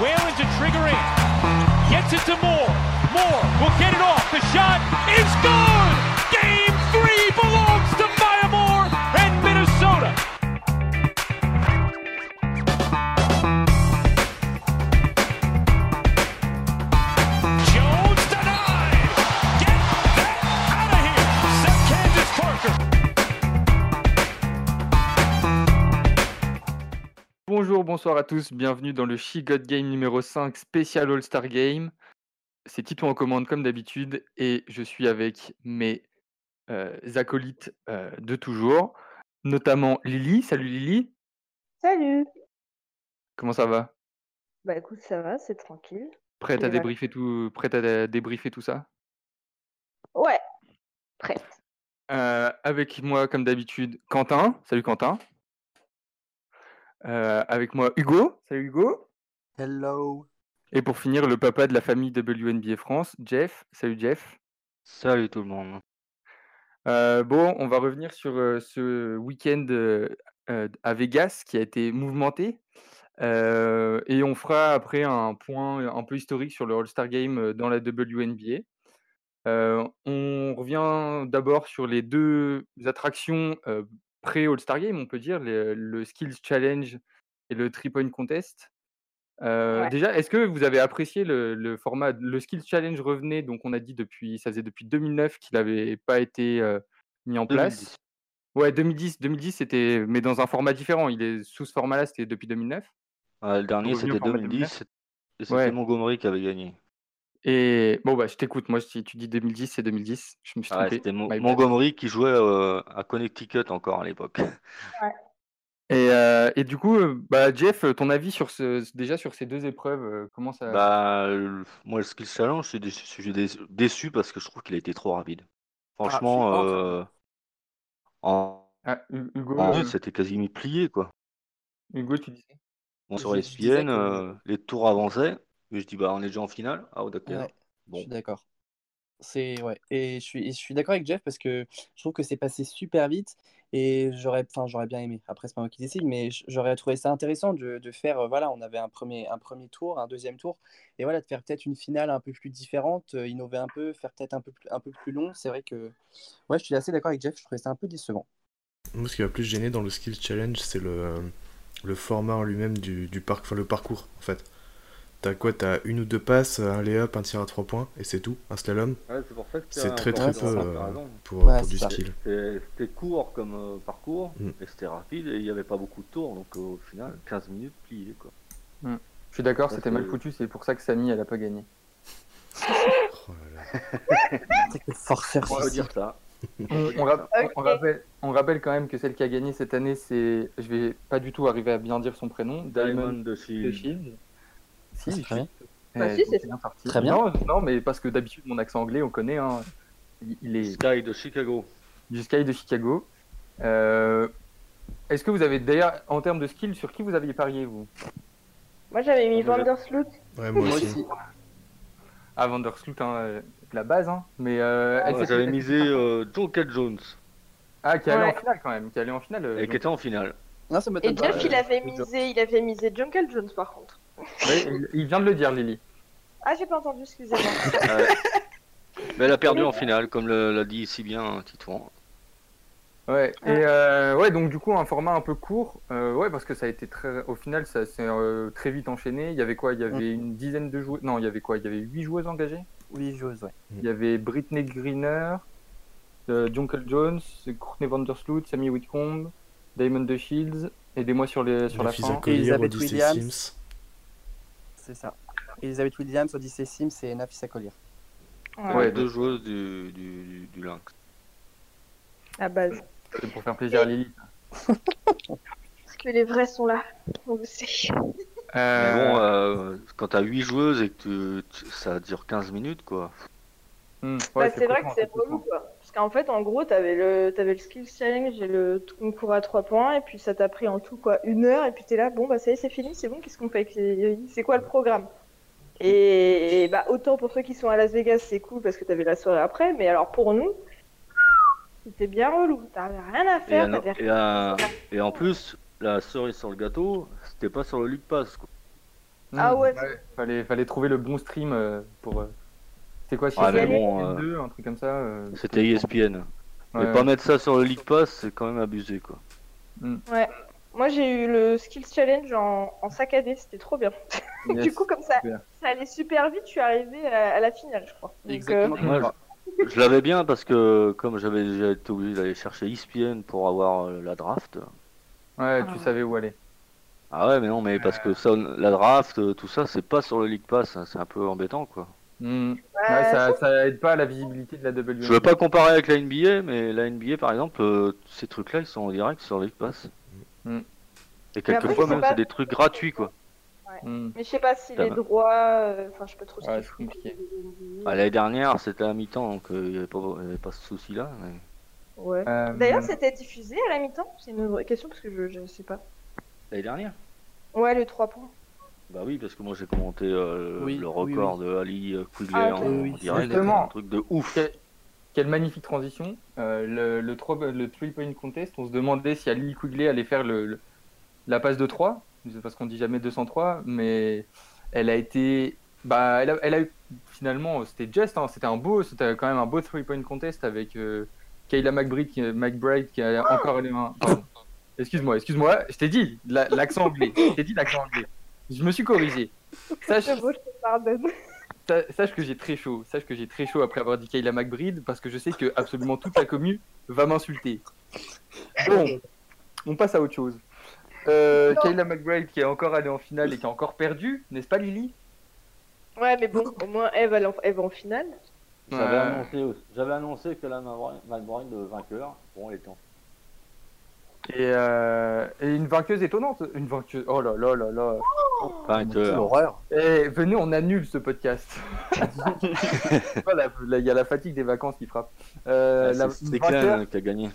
Whalen to trigger in. Gets it to Moore. Moore will get it off. The shot is good. Game three belongs Bonjour, bonsoir à tous, bienvenue dans le She God Game numéro 5 spécial All-Star Game. C'est Tito en commande comme d'habitude et je suis avec mes euh, acolytes euh, de toujours, notamment Lily. Salut Lily, Salut comment ça va? Bah écoute, ça va, c'est tranquille. Prête à débriefer tout, prête à dé- débriefer tout ça? Ouais, prête. Euh, Avec moi comme d'habitude Quentin. Salut Quentin. Euh, avec moi Hugo. Salut Hugo. Hello. Et pour finir, le papa de la famille WNBA France, Jeff. Salut Jeff. Salut tout le monde. Euh, bon, on va revenir sur euh, ce week-end à Vegas qui a été mouvementé. Euh, et on fera après un point un peu historique sur le All-Star Game euh, dans la WNBA. Euh, on revient d'abord sur les deux attractions euh, pré-All-Star Game, on peut dire, le Skills Challenge et le Three Point Contest. Euh, Ouais. Déjà, est-ce que vous avez apprécié le, le format Le Skills Challenge revenait, donc on a dit depuis, ça faisait depuis 2009 qu'il n'avait pas été euh, mis en place? 2010. Ouais, 2010, 2010 c'était, mais dans un format différent. Il est sous ce format-là, c'était depuis 2009. Ah, le dernier c'était format 2010 et c'était Ouais. Montgomery qui avait gagné. Et bon, bah, je t'écoute. Moi, si tu dis 2010, c'est 2010. Je me suis Ah, trompé. c'était Mo- My bad. Montgomery qui jouait euh, à Connecticut encore à l'époque. Et, euh, et du coup, euh, bah, Jeff, euh, ton avis sur ce, déjà sur ces deux épreuves, euh, comment ça Bah, le- moi le Skill Challenge, c'est déçu, je suis dé- déçu parce que je trouve qu'il a été trop rapide. Franchement, je suis euh, en, Ah, Hu- Hugo, en euh, c'était quasi plié quoi. Hugo, tu disais Bon, Je- sur je euh, les tours avançaient. Et je dis bah on est déjà en finale. Ah oh, d'accord. Ouais, je Bon. suis d'accord. C'est ouais. Et je suis, je suis d'accord avec Jeff parce que je trouve que c'est passé super vite et j'aurais, enfin, j'aurais bien aimé. Après, c'est pas moi qui décide, mais j'aurais trouvé ça intéressant de, de faire. euh, voilà, on avait un premier, un premier tour, un deuxième tour, et voilà, de faire peut-être une finale un peu plus différente, euh, innover un peu, faire peut-être un peu, plus- un peu plus long. C'est vrai que, ouais, je suis assez d'accord avec Jeff. Je trouvais ça un peu décevant. Moi, ce qui m'a plus gêné dans le Skill Challenge, c'est le, le format en lui-même du, du parc, enfin le parcours en fait. T'as quoi T'as une ou deux passes, un lay-up, un tir à trois points, et c'est tout, un slalom. c'est pour ça que C'est très très peu euh, pour, Ouais, pour du ça. skill. C'était court comme euh, parcours, Mm. et c'était rapide, et il n'y avait pas beaucoup de tours, donc euh, au final, 15 minutes pliées. Quoi. Je suis d'accord, c'était mal foutu. C'est pour ça que Samy, elle a pas gagné. Oh là là. Forceur. On peut dire ça. On, rappelle, on rappelle quand même que celle qui a gagné cette année, c'est, je vais pas du tout arriver à bien dire son prénom, Diamond Diamond de de Shield. Si, Ah, c'est je très bien. Bah Eh, si, c'est bien sorti. Très bien. Non, non, mais parce que d'habitude, mon accent anglais, on connaît. hein. Il, il est Sky de Chicago. du Sky de Chicago. Euh, Est-ce que vous avez d'ailleurs, en termes de skill, sur qui vous aviez parié, vous? Moi j'avais mis Vandersloot. Ouais, moi Moi aussi. aussi. Ah, Vandersloot, hein, la base, hein. Mais euh, s'est J'avais misé euh, Joker Jones, Ah, qui est allé Ouais. en finale quand même, qui est allé en finale. euh, et qui était en finale. Non, ça Et. Jeff, il avait misé, il avait misé Jungle Jones par contre. Il- il vient de le dire, Lily. Ah, j'ai pas entendu, excusez-moi. Ouais. Mais elle a perdu en finale, comme le- l'a dit si bien Titouan. Ouais, et euh, ouais, donc du coup, un format un peu court, euh, ouais, parce que ça a été très, au final, ça s'est euh, très vite enchaîné. Il y avait quoi? Il y avait une dizaine de joueurs, non, il y avait quoi? Il y avait huit joueuses engagées? Oui, joueuse, ouais. Il y avait Britney Greener, euh, Jungle Jones, Courtney Vandersloot, Sammy Whitcomb, Diamond de Shields, aidez-moi sur, les, sur la fin. Collier, Odyssey Williams. Sims. C'est ça. Elisabeth Williams, Odyssey Sims et Nafisa Collier. Ouais. Ouais, deux joueuses du, du, du, du Lynx. À base. C'est pour faire plaisir à Lily. Parce que les vrais sont là. On le sait. Mais Euh, bon, euh, quand t'as 8 joueuses et que tu- tu- ça dure 15 minutes, quoi. Bah, ouais, c'est vrai que c'est relou quoi. Parce qu'en fait, en gros, t'avais le, t'avais le Skills Challenge et le concours à 3 points, et puis ça t'a pris en tout quoi une heure, et puis t'es là, bon bah ça y est, c'est fini, c'est bon, qu'est-ce qu'on fait avec les- C'est quoi le programme? Et, bah autant pour ceux qui sont à Las Vegas, c'est cool parce que t'avais la soirée après, mais alors pour nous, c'était bien relou. T'avais rien à faire, et, et en plus, la cerise sur le gâteau, c'était pas sur le Luke Pass, quoi. Ah ouais. Fallait, fallait trouver le bon stream euh, pour. C'était quoi Ouais, mais bon, euh, 2, un truc comme ça euh, C'était E ESPN. ouais. Mais pas mettre ça sur le League Pass, c'est quand même abusé quoi. Moi, j'ai eu le Skills Challenge en, en saccadé, c'était trop bien. Yes. du coup, comme ça, super. ça allait super vite, je suis arrivée à, à la finale, je crois. Donc, Exactement. euh, Moi, moi. Je l'avais bien parce que comme j'avais déjà été obligé d'aller chercher E ESPN pour avoir la draft. Ouais, Ah. tu savais où aller. Ah ouais, mais non, mais parce que ça, la draft, tout ça, c'est pas sur le League Pass, hein, c'est un peu embêtant quoi. Hmm. ouais, Ouais, ça, ça aide pas à la visibilité de la WNBA. Je veux pas comparer avec la NBA, mais la NBA par exemple, euh, ces trucs-là, ils sont en direct sur le League Pass. Mm. Et quelquefois même, c'est des trucs gratuits quoi. Hmm. Mais je sais pas si les droits. euh, Enfin, je sais pas trop ce Ouais, qu'ils c'est font. compliqué. Ah, L'année dernière, c'était à mi-temps, donc euh, il n'y avait, pas- il y avait pas ce souci-là. mais- Ouais. Euh, D'ailleurs, c'était diffusé à la mi-temps? C'est une vraie question parce que je, je sais pas. L'année dernière Ouais, le 3 points. Bah oui, parce que moi j'ai commenté euh, Oui, le oui, record de Ali euh, Quigley Ah, en, ok. en Oui, direct, un truc de ouf. Quelle, quelle magnifique transition. Euh, le, le, 3, le 3 point contest, on se demandait si Ali Quigley allait faire le, le- la passe de 3, parce qu'on dit jamais 203, mais elle a été. Bah, elle a, elle a eu finalement, c'était just, hein, c'était un beau, c'était quand même un beau 3 point contest avec euh, Kayla McBride qui, McBride qui a encore un. pardon. Excuse-moi, excuse-moi, je t'ai dit la- l'accent anglais. Je t'ai dit l'accent anglais. Je me suis corrigé. Sache, C'est beau, je te pardonne. Sa- Sache que j'ai très chaud. Sache que j'ai très chaud après avoir dit Kayla McBride parce que je sais que absolument toute la commune va m'insulter. Bon, on passe à autre chose. Euh. Kayla McBride qui est encore allée en finale et qui a encore perdu, n'est-ce pas Lily? Ouais, mais bon, au moins, Eve, elle, en- va en finale. J'avais Ouais. annoncé, j'avais annoncé que la McBride vainqueur. Bon, elle est temps. Et, euh, et une vainqueuse étonnante. Une vainqueuse. Oh là là là là. Vainqueur. L'horreur. Eh, venez, on annule ce podcast. Voilà, il y a la fatigue des vacances qui frappe. Euh, Ah, c'est vainqueur- qui a gagné.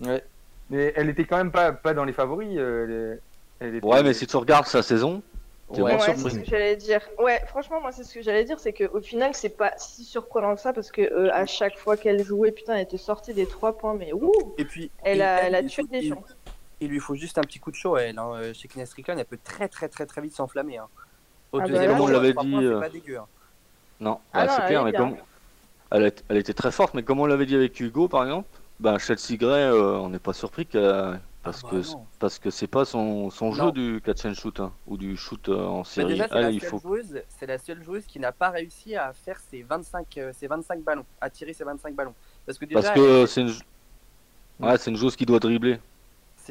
Ouais. Mais elle était quand même pas, pas dans les favoris. euh, elle est- elle était- Ouais, mais si tu regardes sa saison, T'es Ouais, vraiment ouais, c'est surpris. ce que j'allais dire. Ouais, franchement, moi, c'est ce que j'allais dire, c'est qu'au final, c'est pas si surprenant que ça, parce que euh, à chaque fois qu'elle jouait, putain, elle était sortie des trois points, mais ouh, Et puis, elle a, elle a tué des gens. Il lui faut juste un petit coup de chaud à elle. Hein. Euh, Chez Kines Strickland, elle peut très très très très vite s'enflammer. Hein. Au Ah bah deuxième tour, on l'avait dit, points, euh, C'est pas dégueu. hein. non, Ah bah, c'est elle clair, mais comme elle, est- elle était très forte, mais comme on l'avait dit avec Hugo par exemple, bah Chelsea Gray, euh, on n'est pas surpris qu'elle parce Ah que bah parce que c'est pas son, son jeu du catch and shoot hein, ou du shoot euh, en série. déjà, c'est Elle, la, il seule faut joueuse- c'est la seule joueuse qui n'a pas réussi à faire ses 25, euh, ses 25 ballons, à tirer ses 25 ballons. Parce que déjà, parce que c'est une ouais, c'est une joueuse qui doit dribbler.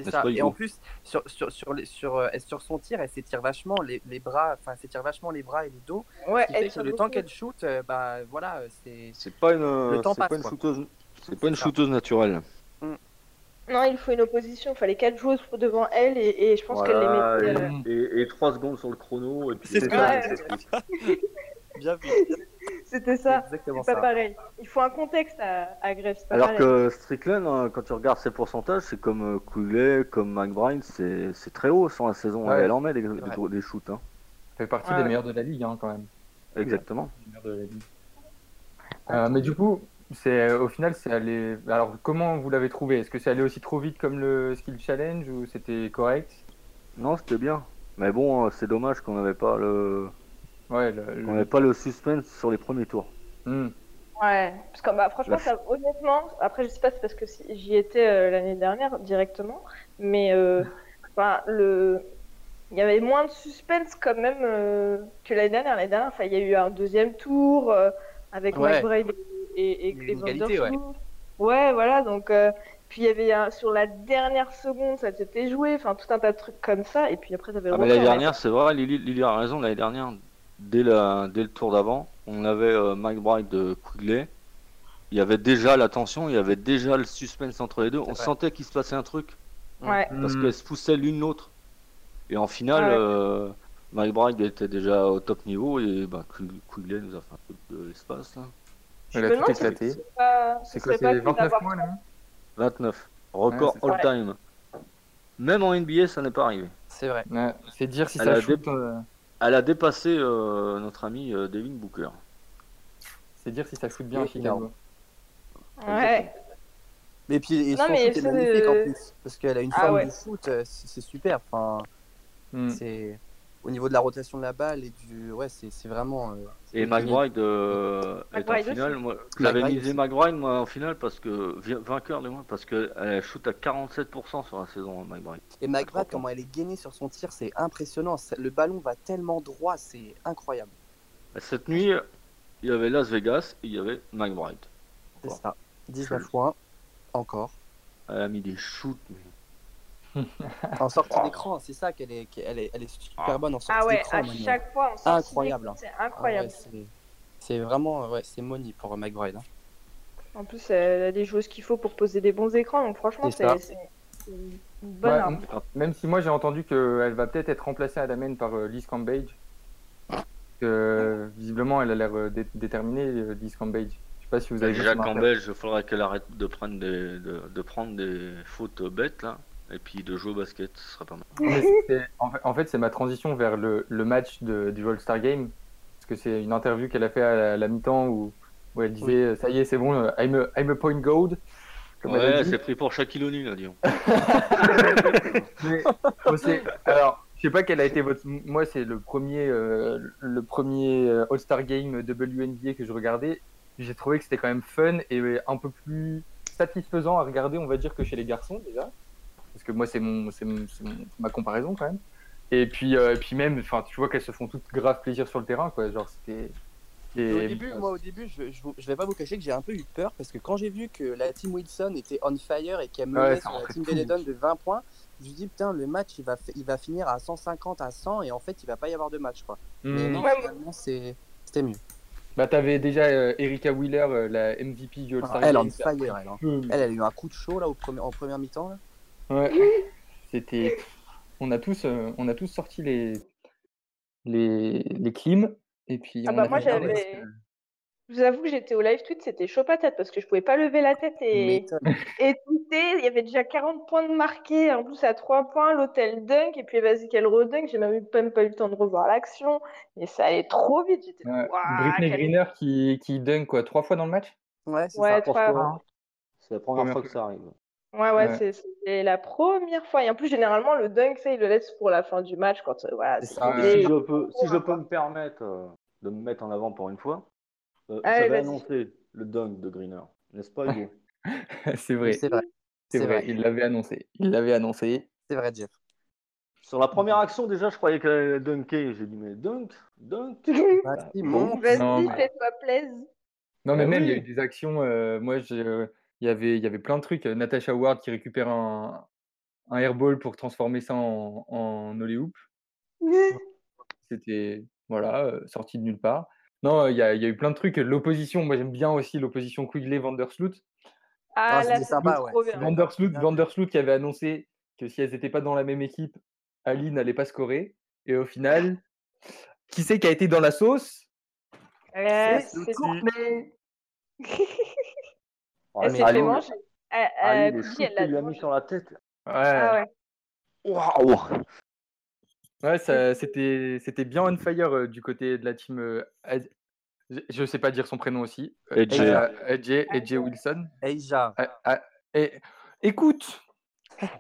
C'est ça. Et en plus, sur, sur, sur, les- sur, euh, elle- sur son tir, elle s'étire vachement les, les bras, enfin, elle s'étire vachement les bras et le dos. Ouais, qui fait elle que le temps qu'elle shoot, euh, bah voilà, euh, c'est. C'est pas une Le temps c'est pas passe, une shooteuse c'est pas une ça. shooteuse naturelle. Non, il faut une opposition. Il fallait 4 joueuses pour devant elle et, et je pense qu'elle les Voilà, mettait. euh, et, et 3 secondes sur le chrono et puis C'est Ouais. Bien vu. C'était ça. Exactement C'est pas ça. pareil. Il faut un contexte à, à Grève. Alors pareil. que Strickland, hein, quand tu regardes ses pourcentages, c'est comme euh, Quigley, comme McBride, c'est c'est très haut sur la saison. Ouais. Elle en met des, des, Ouais. des shoots. Hein. Ça fait partie Ouais, des meilleurs de la ligue, hein, quand même. Exactement. Les meilleurs de la ligue. Euh, mais du coup, c'est au final, c'est allé. Alors, comment vous l'avez trouvé? Est-ce que c'est allé aussi trop vite comme le Skill Challenge ou c'était correct? Non, c'était bien. Mais bon, euh, c'est dommage qu'on n'avait pas le Ouais, le, le- qu'on n'avait pas le suspense sur les premiers tours. Hmm. Ouais, parce que bah, franchement, ça, honnêtement, après, je sais pas, c'est parce que si- j'y étais euh, l'année dernière directement, mais euh, le... il y avait moins de suspense quand même euh, que l'année dernière. L'année dernière, enfin, il y a eu un deuxième tour euh, avec Ouais. McBride et, et, et, et une égalité, ouais. Voilà, donc. euh, puis il y avait un- sur la dernière seconde, ça s'était joué, enfin tout un tas de trucs comme ça, et puis après t'avais le Ah, mais l'année dernière, c'est vrai, Lily, Lily a raison, l'année dernière, dès, la, dès le tour d'avant, on avait euh, McBride de Quigley. Il y avait déjà la tension, il y avait déjà le suspense entre les deux. On vrai. sentait qu'il se passait un truc Ouais. parce Hmm. qu'elles se poussaient l'une l'autre. Et en finale, Ouais. euh, McBride était déjà au top niveau et bah, Quig- Quigley nous a fait un peu de l'espace. Elle a tout éclaté. c'est quoi C'est cool 29 d'avoir points là 29. Record Ouais, all-time. Même en NBA, ça n'est pas arrivé. C'est vrai. Ouais, C'est dire si Elle ça a shoot. dé- euh, Elle a dépassé euh, notre ami euh, Devin Booker. C'est dire si ça shoot bien Chicago. Ouais. Mais puis, et Non, son mais shoot est c'est- magnifique en plus. Parce qu'elle a une Ah forme ouais. de foot, euh, c'est c'est super. Enfin, Hmm. c'est. Au niveau de la rotation de la balle et du. Ouais, c'est c'est vraiment. euh, Et McBride euh, est en finale. Moi, j'avais McBride misé. McBride moi en finale parce que vainqueur du moins parce que elle shoot à 47% sur la saison McBride. Et McBride, comment elle est gainée sur son tir, c'est impressionnant. Le ballon va tellement droit, c'est incroyable. Cette nuit, il y avait Las Vegas et il y avait McBride. C'est ça. 19 points, encore. Elle a mis des shoots. mais- En sortie d'écran, c'est ça qu'elle est, qu'elle est, elle est super Ah. bonne en sortie Ah ouais, d'écran. à chaque fois, on sort Incroyable, C'est Ah ouais, incroyable. c'est- c'est vraiment, ouais, c'est money pour McBride. hein. En plus, elle a des joueuses qu'il faut pour poser des bons écrans, donc franchement, C'est une bonne Ouais, arme. m- même si moi j'ai entendu qu'elle va peut-être être remplacée à la main par euh, Liz Cambage. Que, visiblement elle a l'air euh, dé- déterminée, euh, Liz Cambage. Je sais pas si vous avez vu Déjà Campbell, il faudrait qu'elle arrête de prendre des, de, de prendre des fautes bêtes là. Et puis de jouer au basket, ce serait pas mal. En fait, c'est ma transition vers le, le match de, du All-Star Game. Parce que c'est une interview qu'elle a fait à la, la mi-temps où, où elle disait euh, Ça y est, c'est bon, euh, I'm a, I'm a point gold. Comme Ouais, c'est pris pour Shaquille O'Neal là, disons. Mais, oh, alors, je sais pas quel a été votre. Moi, c'est le premier, euh, le premier All-Star Game WNBA que je regardais. J'ai trouvé que c'était quand même fun et un peu plus satisfaisant à regarder, on va dire, que chez les garçons déjà. Parce que moi, c'est mon, c'est mon- mon- ma comparaison quand même. Et puis, euh, et puis même, enfin, tu vois qu'elles se font toutes grave plaisir sur le terrain, quoi. Genre, c'était. Mais Au début, moi, au début, je, je, vais pas vous cacher que j'ai un peu eu peur parce que quand j'ai vu que la team Wilson était on fire et qu'elle menait Ouais, sur la team. Benetton de 20 points, je me suis dit putain, le match il va, il va finir à 150 à 100 et en fait il va pas y avoir de match quoi. Mais Hmm. non, Ouais, finalement c'est- c'était mieux. Bah, t'avais déjà euh, Erika Wheeler, euh, la MVP du All-Star elle Game. on fire, elle, hein. Elle, elle a eu un coup de chaud là au premier, en première mi-temps. Ouais. C'était. On a tous, euh, on a tous sorti les les les clims et puis. Ah on bah, a moi, fait j'avais- parce que- Je vous avoue que j'étais au live tweet, c'était chaud patate parce que je pouvais pas lever la tête et, et tweeter. Il y avait déjà 40 points de marqués, en plus à 3 points, l'hôtel dunk, et puis vas-y qu'elle redunk. J'ai même, même pas eu le temps de revoir l'action. Et ça allait trop vite. J'étais Ouais. Waouh, Britney Greener qui qui dunk quoi trois fois dans le match? Ouais, c'est Ouais, ça. trois- Pourquoi C'est la première Première fois fois. que ça arrive. Ouais, ouais, Ouais. c'est- la première fois. Et en plus, généralement, le dunk, ça, il le laisse pour la fin du match quand euh, voilà, ça. Si je peux, si je peux me permettre euh, de me mettre en avant pour une fois, euh, Allez, j'avais annoncé le dunk de Greener, n'est-ce pas Hugo? C'est vrai, C'est vrai. c'est vrai. vrai. Il l'avait annoncé. Il l'avait annoncé. C'est vrai, Jeff. Sur la première action, déjà, je croyais qu'elle allait dunker. J'ai dit, mais dunk Dunk Vas-y, bon. monte. Vas-y, Non, mais- fais-toi plaisir. Non mais Ah même il y a eu des actions. euh, moi j'ai, euh, il y avait il y avait plein de trucs. euh, Natasha Ward qui récupère un un airball pour transformer ça en en hoop. C'était voilà euh, sorti de nulle part. Non, il y a, il y a eu plein de trucs. L'opposition, moi j'aime bien aussi l'opposition Quigley-Vandersloot. Ah, Ah, là, sympa, ouais. Vandersloot. Vandersloot qui avait annoncé que si elles n'étaient pas dans la même équipe, Ali n'allait pas scorer. Et au final, qui c'est qui a été dans la sauce? Ouais, C'est Elle s'est fait manger. Euh, euh, elle l'a qu'il lui a mis sur la tête. Ouais. Ah ouais. Waouh Ouais, ça, c'était, c'était bien on fire euh, du côté de la team. euh, Ad- je- je sais pas dire son prénom aussi. Euh, AJ. Aja- AJ, AJ Wilson. Asia. Ah, ah, et, écoute,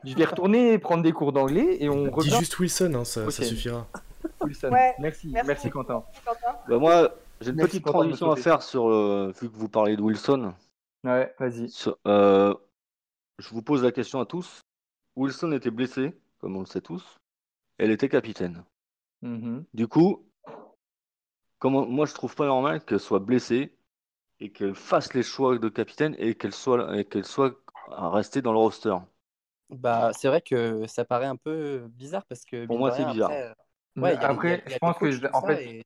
je vais retourner prendre des cours d'anglais et on Dis revient. juste Wilson, hein, ça, ça Ok. suffira. Wilson. Ouais, merci, merci. merci, Quentin. Quentin. Bah, moi, j'ai une Merci petite transition à faire sur, euh, vu que vous parlez de Wilson. Ouais, vas-y. Euh, je vous pose la question à tous. Wilson était blessé, comme on le sait tous. Elle était capitaine. Mhm. Du coup, comment, moi je trouve pas normal qu'elle soit blessée et qu'elle fasse les choix de capitaine et qu'elle soit, et qu'elle soit restée dans le roster. Bah, c'est vrai que ça paraît un peu bizarre parce que. Pour moi, c'est bizarre. après, euh, ouais, a- a- Après, je pense que, je- en fait, et-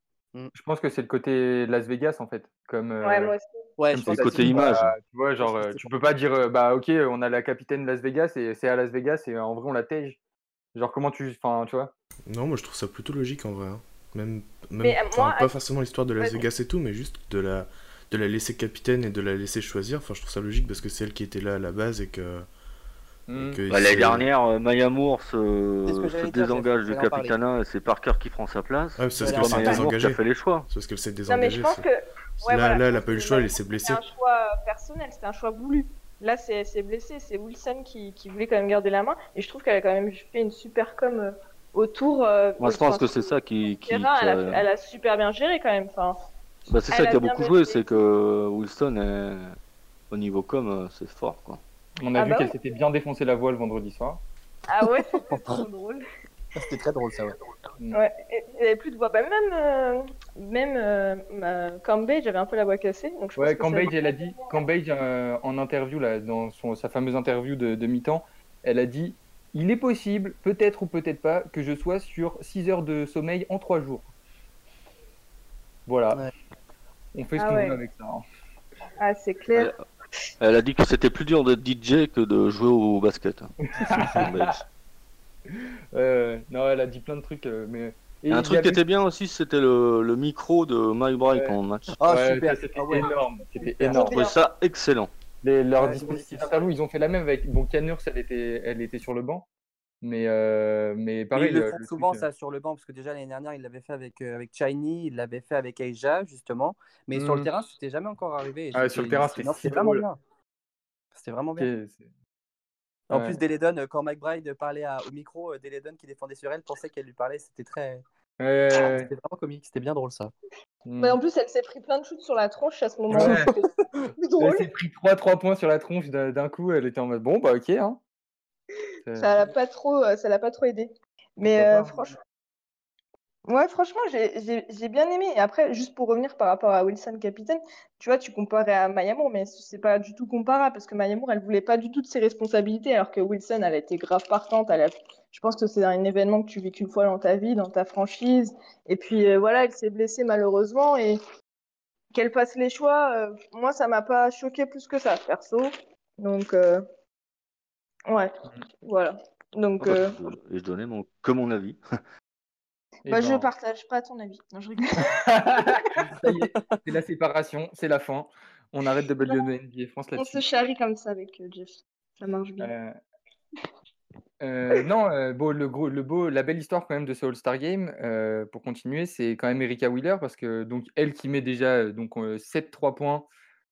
je pense que c'est le côté Las Vegas en fait, comme. euh, Ouais, moi aussi. Ouais, je pense le que côté image. Bah, tu vois, genre, euh, tu peux pas dire, euh, bah ok, on a la capitaine Las Vegas et c'est à Las Vegas et en vrai on la tège. Genre, comment tu. Enfin, tu vois. Non, moi je trouve ça plutôt logique en vrai. hein. Même, même Mais, euh, moi, pas à- forcément l'histoire de Las. Vegas et tout, mais juste de la, de la laisser capitaine et de la laisser choisir. Enfin, je trouve ça logique parce que c'est elle qui était là à la base et que. Mm. que Bah, L'année dernière, Maya Moore se, désengage parler. capitanat et c'est Parker qui prend sa place. Ah, c'est parce qu'elle s'est désengagée. fait les choix. C'est parce qu'elle s'est Non, mais désengagée. je pense c'est- que. Ouais, là, voilà, là, elle a pense pas eu le choix, elle s'est blessée. C'était un choix personnel, c'était un choix voulu. Là, c'est c'est blessé, c'est Wilson qui, qui voulait quand même garder la main. Et je trouve qu'elle a quand même fait une super com euh, autour. euh, Moi, je pense que c'est ça qui. qui, terrain, elle, a- a, elle a super bien géré quand même. Enfin, Bah, c'est ça a qui a beaucoup joué, c'est que Wilson, est- au niveau com, euh, c'est fort. Quoi. On a Ah vu bah qu'elle ouais. s'était bien défoncé la voile vendredi soir. ah ouais, c'était trop drôle. C'était très drôle ça, ouais. Ouais, et- il n'y avait plus de voix. Bah, même euh, même euh, ma- Cambage avait un peu la voix cassée. Donc je Ouais, ça- Cambage, elle a dit, Cambage euh, en interview, là, dans son, sa fameuse interview de, de mi-temps, elle a dit Il est possible, peut-être ou peut-être pas, que je sois sur 6 heures de sommeil en 3 jours. Voilà. Ouais. On fait ce Ah qu'on ouais. veut avec ça. hein. Ah, c'est clair. Elle a dit que c'était plus dur d'être DJ que de jouer au basket. Euh, non, elle a dit plein de trucs, euh, mais. Et un truc qui avait- était bien aussi, c'était le, le micro de Mike Bright Ouais. en match. Ah, Ouais, super. C'était Ah ouais. énorme. C'était énorme. Je trouvais ça excellent. Les, leurs Ouais, dispositifs ils ont fait la même avec. Bon, Canurs, elle était, elle était sur le banc. Mais, euh, mais Mais pareil. ils le euh, font le souvent truc, ça sur le banc parce que déjà l'année dernière il l'avait fait avec euh, avec Chiny, il l'avait fait avec Asia justement, mais sur le Mhm. terrain c'était jamais encore arrivé. Ah, sur le terrain, c'était non, si c'était vraiment bien. C'était vraiment bien. En Ouais. plus Deledon, euh, quand McBride parlait à- au micro, euh, Deledon qui défendait sur elle pensait qu'elle lui parlait, c'était très, Ouais, ouais, ouais. c'était vraiment comique, c'était bien drôle ça. Mm. Mais en plus, elle s'est pris plein de shoots sur la tronche à ce moment-là. Elle s'est pris 3-3 points sur la tronche d'un coup. Elle était en mode bon, bah ok. Hein. Euh, Ça l'a pas trop, euh, ça l'a pas trop aidé. Mais euh, franchement, ouais, franchement, j'ai- j'ai j'ai bien aimé. Et après, juste pour revenir par rapport à Wilson capitaine, tu vois, tu comparais à Mayamour, mais c'est pas du tout comparable parce que Mayamour, elle voulait pas du tout de ses responsabilités, alors que Wilson, elle a été grave partante. Elle a- je pense que c'est un événement que tu vis qu'une fois dans ta vie, dans ta franchise. Et puis euh, voilà, elle s'est blessée malheureusement et qu'elle fasse les choix, euh, moi, ça m'a pas choqué plus que ça, perso. Donc, euh, ouais, voilà. Donc, euh, Et je donnais mon, que mon avis. et bah, je ben, partage pas ton avis. Non, je rigole. ça y est, c'est la séparation, c'est la fin. On arrête de NBA France On se là-dessus. charrie comme ça avec euh, Jeff. Ça marche bien. Euh, euh, non, euh, bon, le gros, le beau, la belle histoire quand même de ce All-Star Game, euh, pour continuer, c'est quand même Erika Wheeler parce que donc elle qui met déjà donc euh, 7-3 points,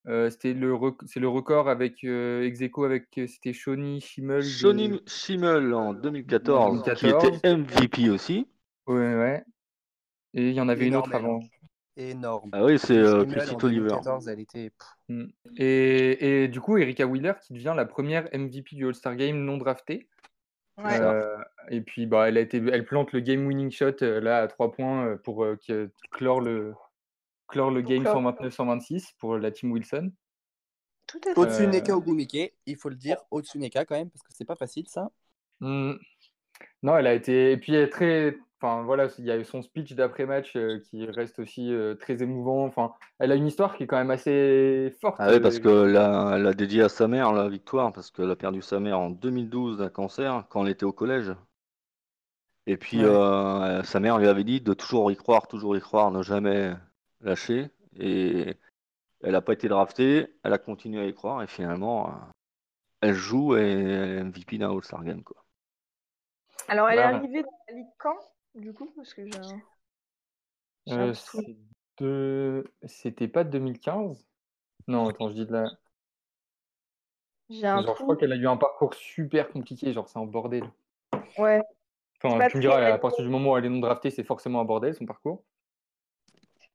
euh, c'était le rec- c'est le record avec euh, ex aequo avec c'était Shawnee Schimmel. de- Johnny Schimmel en 2014, 2014. qui était MVP aussi. Ouais, ouais. Et il y en avait une autre avant. Énorme. Ah oui, c'est euh, Felicity Oliver. 2014, elle était pff, Mm. Et, et du coup, Erika Wheeler qui devient la première MVP du All-Star Game non draftée. Ouais. Euh, et puis, bah, elle, a été, elle plante le game-winning shot euh, là à 3 points euh, pour euh, clore, le, clore le game clore. 129-126 pour la team Wilson. Tout à fait. Otsuneka Ogumike, il faut le dire, Otsuneka quand même, parce que c'est pas facile ça. Mm. Non, elle a été. Et puis, elle est très. Enfin, voilà, il y a eu son speech d'après-match euh, qui reste aussi euh, très émouvant. Enfin, elle a une histoire qui est quand même assez forte. Ah oui, parce euh, que là, elle a dédié à sa mère la victoire, parce qu'elle a perdu sa mère en 2012 d'un cancer quand elle était au collège. Et puis Ouais. euh, sa mère lui avait dit de toujours y croire, toujours y croire, ne jamais lâcher. Et elle n'a pas été draftée, elle a continué à y croire, et finalement, euh, elle joue et elle est MVP d'un All-Star Game. Quoi. Alors, elle est Voilà. arrivée dans la ligue quand, du coup Parce que j'ai un... euh, c'est de... C'était pas 2015 Non, attends, je dis de la. J'ai un Genre, je crois qu'elle a eu un parcours super compliqué, genre c'est un bordel. Ouais. Enfin, tu me diras, à partir du moment où elle est non draftée, c'est forcément un bordel son parcours.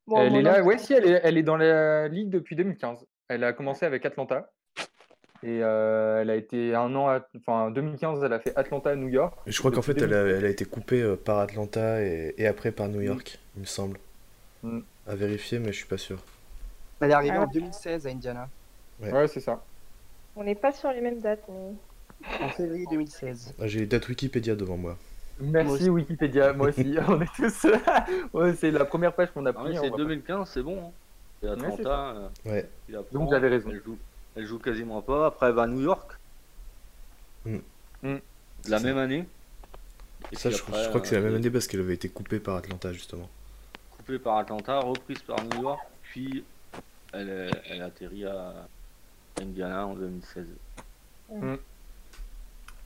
Bon, elle bon, est là, ouais, si, elle est, elle est dans la ligue depuis 2015. Elle a commencé avec Atlanta. Et euh, elle a été un an, à- enfin 2015, elle a fait Atlanta, New York. Et je crois qu'en fait, elle a, 2016. elle a été coupée euh, par Atlanta et, et après par New York, il me semble. Mm. À vérifier, mais je suis pas sûr. Elle est arrivée Ah. en 2016 à Indiana, Ouais. Ouais, c'est ça. On n'est pas sur les mêmes dates. mais- en février 2016. Ah, J'ai les dates Wikipédia devant moi. Merci. Wikipédia, moi aussi. On est tous. ouais, c'est la première page qu'on a Ah oui, pris. c'est on va 2015, c'est bon. hein. C'est Ouais, Atlanta. euh, Ouais. il apprend, Donc, j'avais raison. Elle joue, elle joue quasiment pas. Après, elle va à New York. Mm. Mm. La même année. Et Ça, je, après, je crois que c'est la euh, même année parce qu'elle avait été coupée par Atlanta, justement. coupée par Atlanta, reprise par New York, puis elle, est- elle atterrit à Indiana en 2016.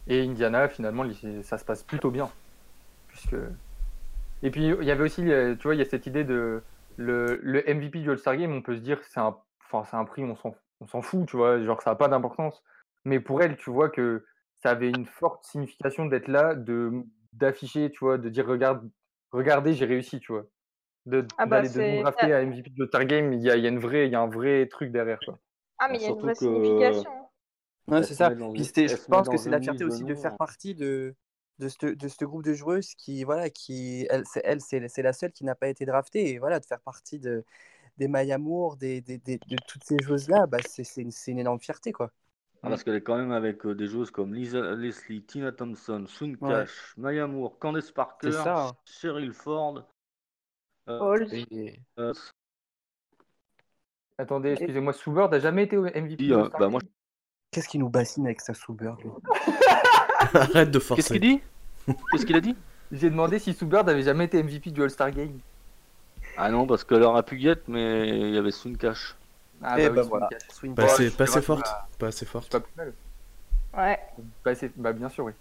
Et Indiana, finalement, ça se passe plutôt bien. Puisque... Et puis, il y avait aussi, euh, tu vois, il y a cette idée de le, le MVP du All-Star Game, on peut se dire que c'est un, enfin, c'est un prix, on s'en, on s'en fout, tu vois, genre ça n'a pas d'importance. Mais pour elle, tu vois que ça avait une forte signification d'être là, de d'afficher, tu vois, de dire regarde, regardez, j'ai réussi, tu vois. De, Ah bah, d'aller de drafté à MVP de All-Star Game, il y a, il y a une vraie, il y a un vrai truc derrière, quoi. Ah, mais il y a une surtout vraie que- signification. hein. Ouais, c'est ça. Puis je pense que c'est la fierté aussi de faire hein. partie de, de ce, de ce groupe de joueuses qui, voilà, qui, elle, c'est, elle, c'est, c'est la seule qui n'a pas été draftée. Et voilà, de faire partie de, des Maya Moore, des, des, des- de toutes ces joueuses-là, bah, c'est, c'est une, c'est une énorme fierté, quoi. Ah, parce qu'elle est quand même avec euh, des joueuses comme Lisa Leslie, Tina Thompson, Sun Cash, Maya Moore, Candace Parker, ça. hein. Cheryl Ford. euh, Paul. Et- euh, Attendez, excusez-moi, Soubird n'a jamais été au MVP euh, bah, moi, Qu'est-ce qui nous bassine avec sa Soubird, Arrête de Qu'est-ce forcer. qu'il dit? Qu'est-ce qu'il a dit? J'ai demandé si Soubird avait jamais été MVP du All-Star Game. Ah non, parce qu'elle aurait pu guette, mais il y avait Sun Cash. Ah Et oui, bah Swing voilà. Cash. Swing Pas Ouais, assez, c'est pas assez forte. bah, Pas assez forte. pas plus mal. Ouais. Pas assez- Bah bien sûr, oui.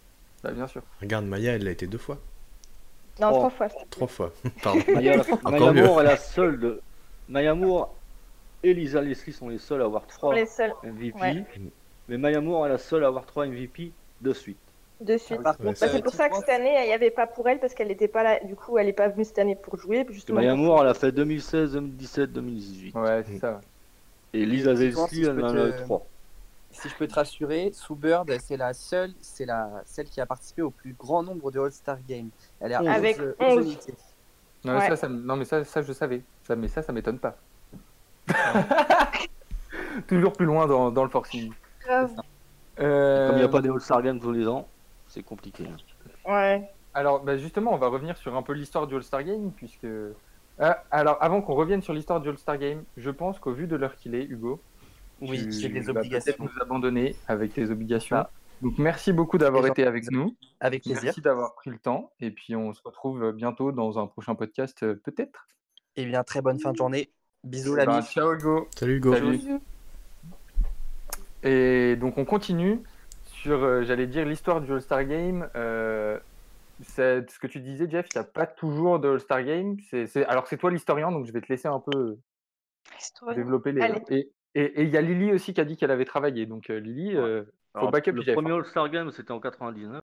Bah bien sûr. Regarde, Maya, elle l'a été deux fois. Non, Oh. trois fois. te plaît. Trois fois. Pardon. Maya, Encore Maya mieux. Moore est la seule de. Maya Moore et Lisa Leslie sont les seules à avoir trois MVP. Ouais. Mais Maya Moore est la seule à avoir trois MVP de suite. De suite. Par Ouais, contre, Bah, c'est- pour ça que cette année, il n'y avait pas pour elle parce qu'elle n'était pas là. Du coup, elle n'est pas venue cette année pour jouer. Justement. Maya Moore, elle a fait 2016, 2017, 2018. Ouais, c'est ça. Et Lisa je elle en a te- trois. si je peux te rassurer, Sue Bird, c'est la seule, c'est la celle qui a participé au plus grand nombre de All-Star Games. Elle est à Avec 11, 11. onze unités. Non, mais Ouais. ça, ça, non, mais ça, ça, je savais. Ça, mais ça, ça m'étonne pas. Toujours plus loin dans, dans le forcing. Euh, Comme il n'y a pas des All-Star Games tous les ans, c'est compliqué. hein. Ouais. Alors, bah, justement, on va revenir sur un peu l'histoire du All-Star Game, puisque. Ah, alors, avant qu'on revienne sur l'histoire du All-Star Game, je pense qu'au vu de l'heure qu'il est, Hugo, Oui, tu j'ai des obligations. peut-être nous abandonner avec tes obligations. Ah. Donc, merci beaucoup d'avoir été avec nous. Avec plaisir. Merci d'avoir pris le temps. Et puis, on se retrouve bientôt dans un prochain podcast, euh, peut-être. Et bien, très bonne fin de journée. Bisous, la Bah, vie. ciao, Hugo. Salut Hugo. Salut. Et donc on continue sur, euh, j'allais dire, l'histoire du All-Star Game. Euh, c'est- ce que tu disais, Jeff, il n'y a pas toujours de All-Star Game. Alors c'est toi l'historien, donc je vais te laisser un peu Historien. développer les... Allez. Et et- et il y a Lily aussi qui a dit qu'elle avait travaillé. Donc euh, Lily, euh, faut Alors, backup le Jeff. premier hein. All-Star Game, c'était en 99.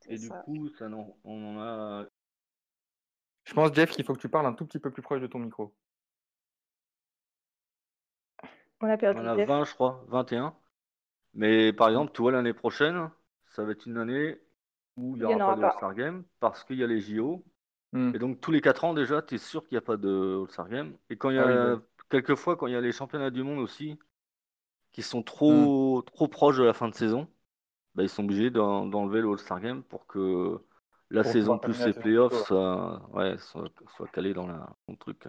C'est Et du ça. coup, ça, n'en- on en a Je pense, Jeff, qu'il faut que tu parles un tout petit peu plus proche de ton micro. On a perdu On a Jeff. 20, je crois, 21. Mais par exemple, tu vois, l'année prochaine, ça va être une année où il n'y aura pas de. All-Star Game parce qu'il y a les JO. Hmm. Et donc, tous les 4 ans déjà, tu es sûr qu'il n'y a pas de All-Star Game. Et quand il y a, Ah oui, bah quelquefois, quand il y a les championnats du monde aussi, qui sont Hmm. trop, trop proches de la fin de saison, bah, ils sont obligés d'en- d'enlever le All-Star Game pour que la Pour saison plus les playoffs soient, ouais, calés dans, la, dans le truc.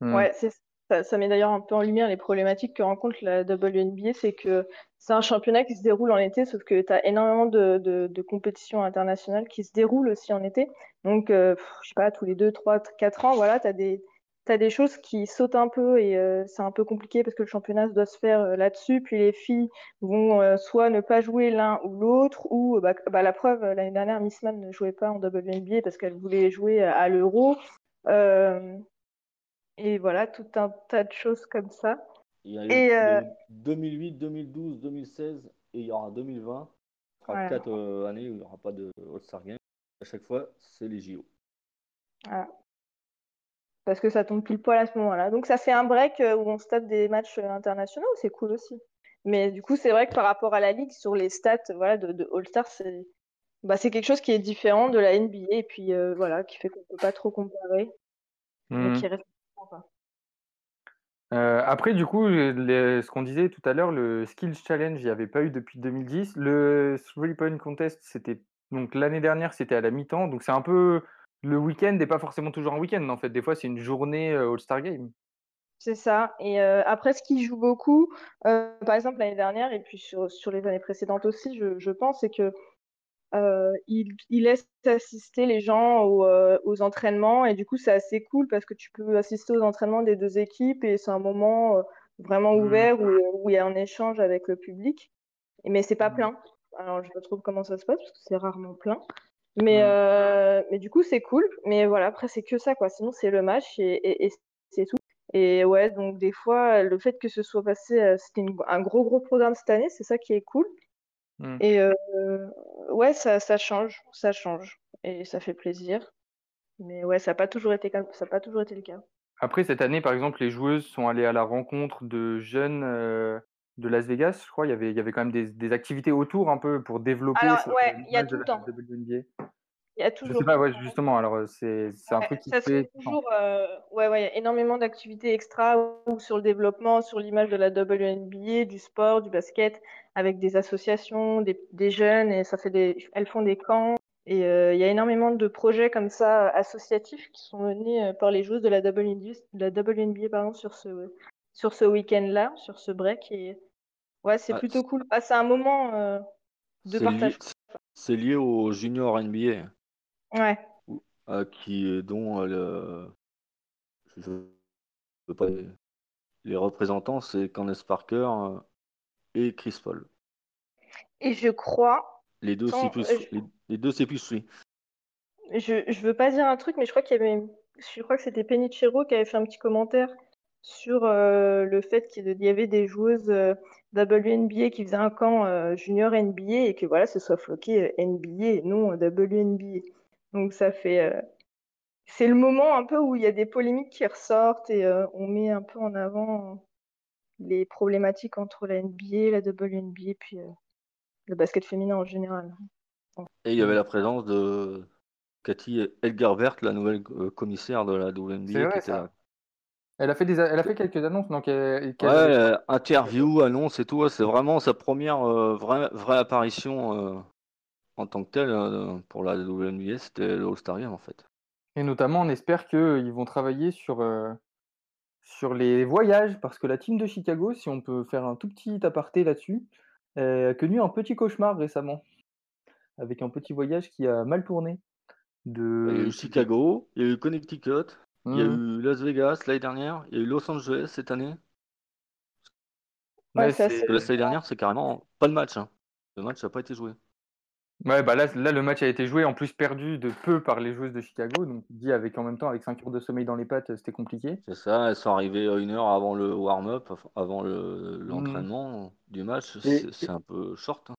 Hmm. Ouais, c'est ça, met d'ailleurs un peu en lumière les problématiques que rencontre la WNBA, c'est que c'est un championnat qui se déroule en été, sauf que tu as énormément de, compétitions internationales qui se déroulent aussi en été. Donc, euh, je sais pas, tous les 2, 3, 4 ans, voilà, tu as des, choses qui sautent un peu et euh, c'est un peu compliqué parce que le championnat doit se faire euh, là-dessus. Puis les filles vont euh, soit ne pas jouer l'un ou l'autre, ou bah, bah, la preuve, l'année dernière, Miss Man ne jouait pas en WNBA parce qu'elle voulait jouer à l'Euro. Et voilà, tout un tas de choses comme ça. Il y a eu, Et, a euh, eu 2008, 2012, 2016 et il y aura 2020. Il y aura Ouais. 4 années où il n'y aura pas de All-Star Game. À chaque fois, c'est les JO. parce que ça tombe pile poil à ce moment-là. Donc ça fait un break euh, où on se tape des matchs euh, internationaux, c'est cool aussi. Mais du coup, c'est vrai que par rapport à la ligue, sur les stats voilà, de, de All-Star, c'est bah, c'est quelque chose qui est différent de la NBA et puis euh, voilà, qui fait qu'on peut pas trop comparer, qui reste. Euh, après, du coup, les- ce qu'on disait tout à l'heure, le Skills Challenge, il n'y avait pas eu depuis 2010. Le Three Point Contest, c'était donc l'année dernière, c'était à la mi-temps. Donc c'est un peu le week-end n'est pas forcément toujours un week-end. En fait, des fois, c'est une journée euh, All-Star Game. C'est ça. Et euh, après, ce qui joue beaucoup, euh, par exemple l'année dernière et puis sur, les années précédentes aussi, je pense, c'est que euh, il, il laisse assister les gens aux, euh, aux entraînements et du coup, c'est assez cool parce que tu peux assister aux entraînements des deux équipes et c'est un moment euh, vraiment Mhm. ouvert où, où il y a un échange avec le public. Mais c'est pas Mhm. plein. Alors, je trop comment ça se passe parce que c'est rarement plein. Mais, euh, mais du coup, c'est cool. Mais voilà, après, c'est que ça, quoi. Sinon, c'est le match et, et- et c'est tout. Et ouais, donc des fois, le fait que ce soit passé, c'était un gros, gros programme cette année, c'est ça qui est cool. Mm. Et euh, ouais, ça, ça change, ça change. Et ça fait plaisir. Mais ouais, ça n'a pas toujours été comme... ça a pas toujours été le cas. Après, cette année, par exemple, les joueuses sont allées à la rencontre de jeunes euh, de Las Vegas, je crois. Il y a a Je toujours. sais pas, ouais, justement, alors euh, c'est c'est un Ouais, truc qui ça fait fait. toujours. euh, ouais, ouais, il y a énormément d'activités extra ou sur le développement, sur l'image de la WNBA, du sport, du basket, avec des associations, des, des jeunes, et ça fait des, elles font des camps. Et euh, il y a énormément de projets comme ça associatifs qui sont menés euh, par les joueuses de la WNBA, de la WNBA pardon, sur ce, sur ce week-end-là, sur ce break. Et ouais, c'est Ah, plutôt cool. Ah, c'est un moment euh, de partage. c'est lié au Junior NBA, Ouais. euh, qui, dont euh, le, je veux pas les, les représentants, c'est Candace Parker euh, et Chris Paul. Et je crois Les deux, c'est plus, je- les, deux, c'est plus lui. Je, je veux pas dire un truc, mais je crois qu'il y avait, je crois que c'était Penny Chiro qui avait fait un petit commentaire sur euh, le fait qu'il y avait des joueuses euh, WNBA qui faisaient un camp euh, junior NBA et que voilà, ce soit floqué NBA et non WNBA. Donc ça fait, euh, c'est le moment un peu où il y a des polémiques qui ressortent et euh, on met un peu en avant les problématiques entre la NBA, la WNBA, puis euh, le basket féminin en général. Et il y avait la présence de Cathy Edgarbert, la nouvelle commissaire de la C'est WNBA, vrai, qui était ça. là. Elle a fait des, elle a fait quelques annonces, donc elle, Ouais, interview, annonce et tout, c'est vraiment sa première euh, vraie, vraie apparition euh, en tant que telle euh, pour la WNBA, c'était le All-Star Game en fait. Et notamment, on espère qu'ils vont travailler sur, euh, sur les voyages, parce que la team de Chicago, si on peut faire un tout petit aparté là-dessus, euh, a connu un petit cauchemar récemment, avec un petit voyage qui a mal tourné. De... Il y a eu Chicago, il y a eu Connecticut, il y a Mhm. eu Las Vegas l'année dernière, il y a eu Los Angeles cette année. Ouais, Ouais, l'année dernière, c'est carrément pas de match. hein. Le match n'a pas été joué. Ouais, bah là, là, le match a été joué, en plus perdu de peu par les joueuses de Chicago, donc dit avec en même temps avec 5 heures de sommeil dans les pattes, c'était compliqué. C'est ça, elles sont arrivées une heure avant le warm-up, avant le- Mhm. l'entraînement du match. C'est un peu short. hein.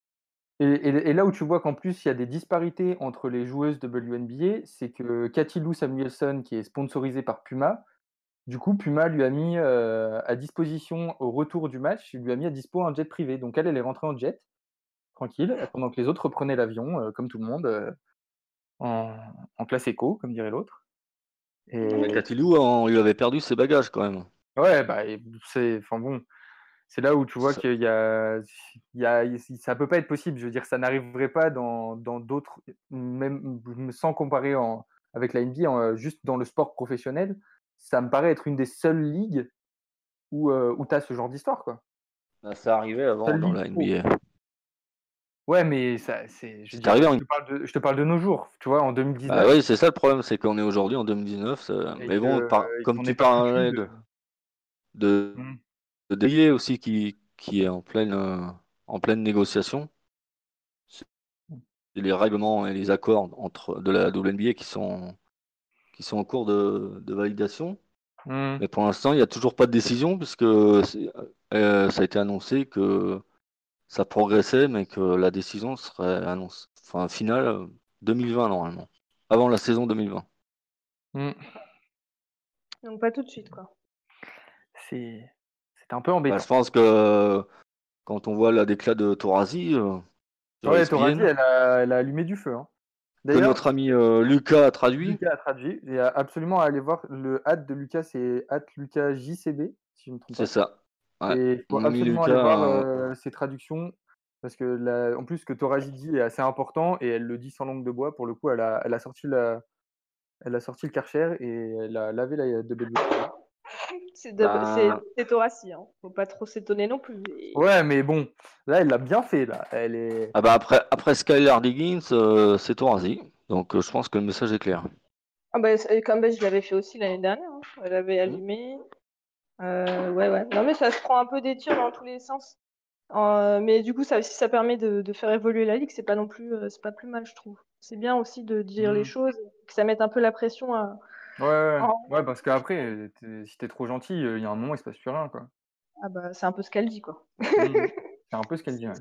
Et, et- et là où tu vois qu'en plus il y a des disparités entre les joueuses de WNBA, c'est que Cathy Lou Samuelson, qui est sponsorisée par Puma, du coup Puma lui a mis euh, à disposition au retour du match, lui a mis à dispo un jet privé. Donc elle, elle est rentrée en jet, tranquille, pendant que les autres reprenaient l'avion, euh, comme tout le monde, euh, en, en classe éco, comme dirait l'autre. Mais Et Cathy Lou, on lui avait perdu ses bagages quand même. ouais, bah c'est, enfin bon, c'est là où tu vois Ça- qu'il y a, il y a, ça peut pas être possible. Je veux dire, ça n'arriverait pas dans dans d'autres, même sans comparer en, avec la NBA, en, juste dans le sport professionnel, ça me paraît être une des seules ligues où euh, où t'as ce genre d'histoire, quoi. Bah, Ça arrivait avant dans la. NBA. Ouais, mais ça, c'est, je dire, arrivé je en- te parle de, je te parle de nos jours, tu vois, en 2019. Bah oui, c'est ça le problème, c'est qu'on est aujourd'hui en 2019. ça- Mais bon, que, par- comme tu parlais de- de, de, Mm. de aussi qui, qui est en pleine, euh, en pleine négociation. C'est les règlements et les accords entre, de la WNBA qui sont, qui sont en cours de, de validation. Mm. Mais pour l'instant, il n'y a toujours pas de décision puisque euh, ça a été annoncé que ça progressait, mais que la décision serait annoncée, enfin, finale euh, 2020 normalement, avant la saison 2020. Mm. Donc pas tout de suite, quoi. C'est, c'est un peu Bah, embêtant. je pense que euh, quand on voit la déclat de Torazi, euh, Ouais, ESPN, Torazi, elle a, elle a allumé du feu. hein. que notre ami euh, Lucas a traduit, Lucas a traduit. Il y a absolument à aller voir le hâte de Lucas, c'est hâte Lucas JCB, si je ne me trompe c'est pas. ça. Ouais. Et il faut absolument Lucas, aller voir euh, euh, ses traductions, parce que la- en plus, ce que Torazi dit est assez important, et elle le dit sans langue de bois. Pour le coup, elle a, elle a sorti la, elle a sorti le Karcher et elle a lavé la. C'est de- Bah. c'est- c'est Thoracie, hein. Faut pas trop s'étonner non plus. Et- Ouais, mais bon, là, elle l'a bien fait, là. Elle est. Ah bah après, après Skylar Diggins, euh, c'est Torazi. Donc euh, je pense que le message est clair. Ah bah, comme bah, je l'avais fait aussi l'année dernière. hein. Elle avait Mmh. Euh, ouais, ouais. Non, mais ça se prend un peu des tirs dans tous les sens. Euh, mais du coup, ça, si ça permet de, de faire évoluer la ligue, c'est pas non plus, euh, c'est pas plus mal, je trouve. C'est bien aussi de dire les Mhm. choses, que ça mette un peu la pression à. Ouais, ouais, Oh. ouais, parce qu'après, si t'es trop gentil, il y a un moment, il se passe plus rien, quoi. Ah bah, c'est un peu ce qu'elle dit, quoi. Mhm. C'est un peu ce qu'elle dit, ouais.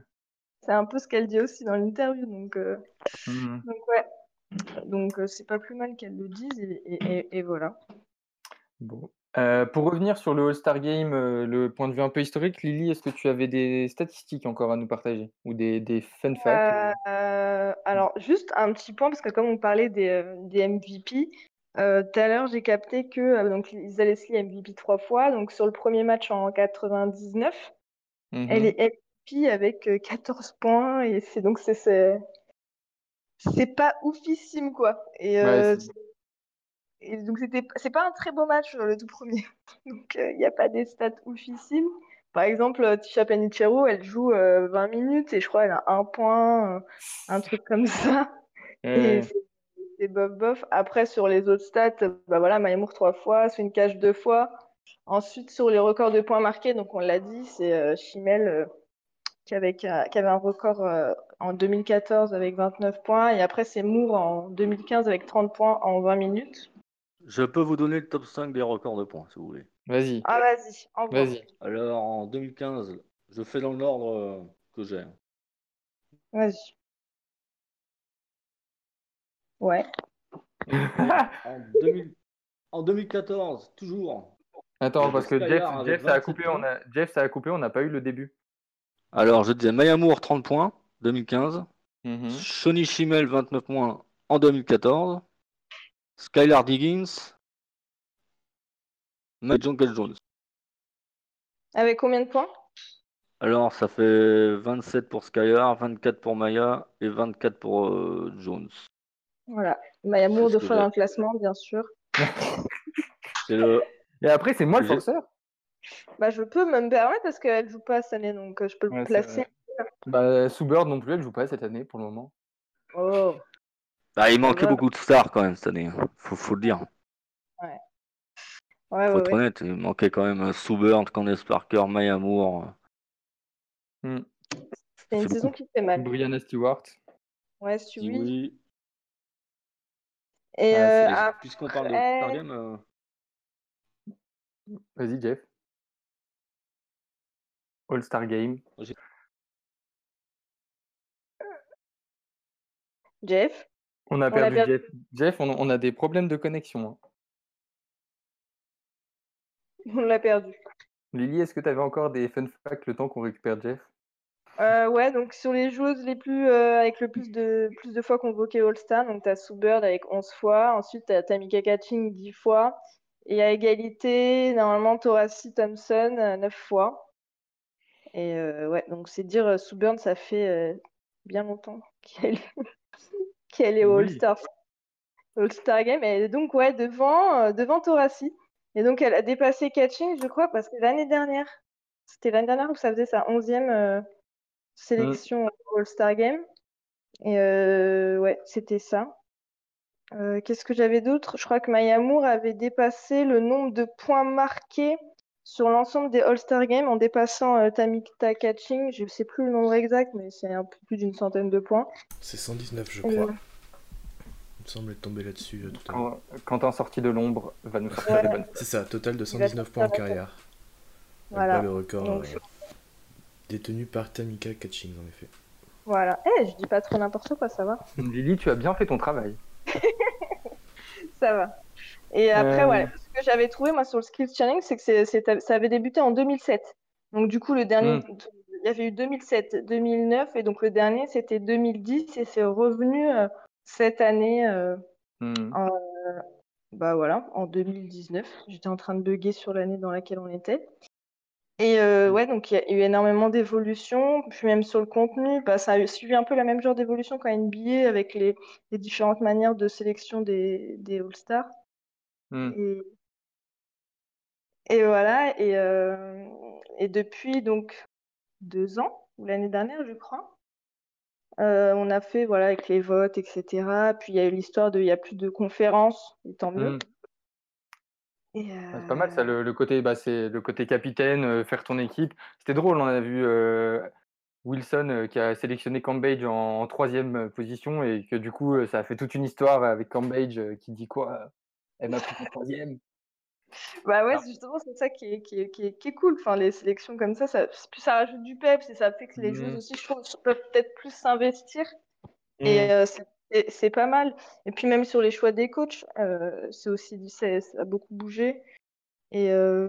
C'est un peu ce qu'elle dit aussi dans l'interview. Donc, Mhm. donc ouais. Donc c'est pas plus mal qu'elle le dise et, et- et- et voilà. Bon. Euh, pour revenir sur le All-Star Game, euh, le point de vue un peu historique, Lily, est-ce que tu avais des statistiques encore à nous partager ou des, des fun facts? Euh, alors juste un petit point parce que comme on parlait des, des MVP, tout à l'heure j'ai capté que donc Lisa Leslie MVP trois fois. Donc sur le premier match en 99, Mhm. elle est MVP avec euh, 14 points et c'est donc c'est c'est pas oufissime quoi. Et, Ouais, c'est- et donc c'était c'est pas un très beau match euh, le tout premier. Donc il n'y a pas des stats oufissimes. Par exemple, euh, Tisha Penicheiro, elle joue euh, 20 minutes et je crois elle a un point, euh, un truc comme ça. Et c'est bof bof. Après sur les autres stats, euh, bah voilà, Maïmour trois fois, Swin Cash deux fois. Ensuite sur les records de points marqués, donc on l'a dit, c'est euh, Chimel euh, qui avait, qui avait un record euh, en 2014 avec 29 points. Et après, c'est Moore en 2015 avec 30 points en 20 minutes. Je peux vous donner le top 5 des records de points, si vous voulez. Vas-y, Ah, vas-y, vas-y. Alors, en 2015, je fais dans l'ordre euh, que j'ai. Vas-y. Ouais. En, 2000 en 2014, toujours. Attends, parce que Jeff, ça a 27 coupé, points. on a, Jeff, ça a coupé, on n'a pas eu le début. Alors, je disais Maya Moore, 30 points, 2015. Mhm. Shoni Schimmel, 29 points en 2014. Skylar Diggins. Mike Jungle Jones. Avec combien de points? Alors, ça fait 27 pour Skylar, 24 pour Maya et 24 pour euh, Jones. Voilà. Maya Moore deux fois dans le classement, bien sûr. Le. Et après, c'est moi le forceur? Bah, je peux me permettre parce qu'elle joue pas cette année, donc euh, je peux le Ouais, placer. Bah, Sue Bird non plus, elle joue pas cette année pour le moment. Oh. Bah, il manquait beaucoup de stars quand même cette année. hein. Faut, faut le dire. Ouais, Faut ouais, être ouais. honnête. Il manquait quand même Sue Bird, Candace Parker, Maya Moore. Hmm. C'est une saison beaucoup. qui fait mal. Brianna Stewart. Ouais, si oui. Oui. Et Ah, euh, après, Puisqu'on parle de Star Game, euh, Vas-y, Jeff. All-Star Game. Jeff, On a On a perdu Jeff. Jeff, on, on a des problèmes de connexion. hein. on l'a perdu. Lily, est-ce que tu avais encore des fun facts le temps qu'on récupère Jeff? Euh, ouais, donc sur les joueuses les plus euh, avec le plus de plus de fois convoquées All-Star, donc t'as Sue Bird avec 11 fois, ensuite t'as Tamika Catching 10 fois, et à égalité, normalement Torassi Thompson euh, 9 fois. Et euh, ouais, donc c'est dire euh, Sue Bird, ça fait euh, bien longtemps qu'elle qu'elle est au Oui. All-Star Game, et donc ouais, devant euh, devant Torassi. Et donc elle a dépassé Catching, je crois, parce que l'année dernière, c'était l'année dernière où ça faisait sa 11e euh, sélection All-Star Game. Et euh, ouais, c'était ça. Euh, qu'est-ce que j'avais d'autre? Je crois que Maya Moore avait dépassé le nombre de points marqués sur l'ensemble des All-Star Games en dépassant euh, Tamika Catching. Je ne sais plus le nombre exact, mais c'est un peu plus d'une centaine de points. C'est 119, je crois. euh, Il me semble être tombé là-dessus euh, tout à l'heure. Quand, Quentin sorti de l'ombre va nous sortir Ouais. des bonnes. C'est ça, total de Il va 119 points en carrière. Voilà. le record Donc, euh, détenu par Tamika Catching, en effet. Voilà. Eh, je dis pas trop n'importe quoi, ça va. Lily, tu as bien fait ton travail. Ça va. Et après, Euh, ouais, ce que j'avais trouvé moi sur le Skills Challenge, c'est que ça avait débuté en 2007. Donc du coup, le dernier, Mm. il y avait eu 2007, 2009, et donc le dernier, c'était 2010, et c'est revenu euh, cette année, euh, Hmm. en, bah voilà, en 2019. J'étais en train de bugger sur l'année dans laquelle on était. Et euh, ouais, donc il y a eu énormément d'évolutions, puis même sur le contenu, bah, ça a suivi un peu la même genre d'évolution qu'en NBA avec les, les différentes manières de sélection des, des All-Stars. Hmm. Et, et voilà, et, euh, et depuis donc deux ans, ou l'année dernière, je crois, euh, on a fait voilà avec les votes, etc. Puis il y a eu l'histoire de il y a plus de conférences, et tant mieux. Ah, C'est pas mal ça, euh, le, le côté, bah, c'est le côté capitaine, euh, faire ton équipe. C'était drôle, on a vu euh, Wilson euh, qui a sélectionné Cambridge en, en troisième position et que du coup, ça a fait toute une histoire avec Cambridge euh, qui dit quoi? Elle m'a pris en troisième. Bah ouais, c'est justement, c'est ça qui est, qui est, qui est, qui est cool. Enfin, les sélections comme ça, ça, plus ça rajoute du peps et ça fait que les joueurs Mhm. aussi, je trouve, peuvent peut-être plus s'investir. Et euh, c'est- pas mal. Et puis même sur les choix des coachs, euh, c'est aussi, c'est- ça a beaucoup bougé. Et euh,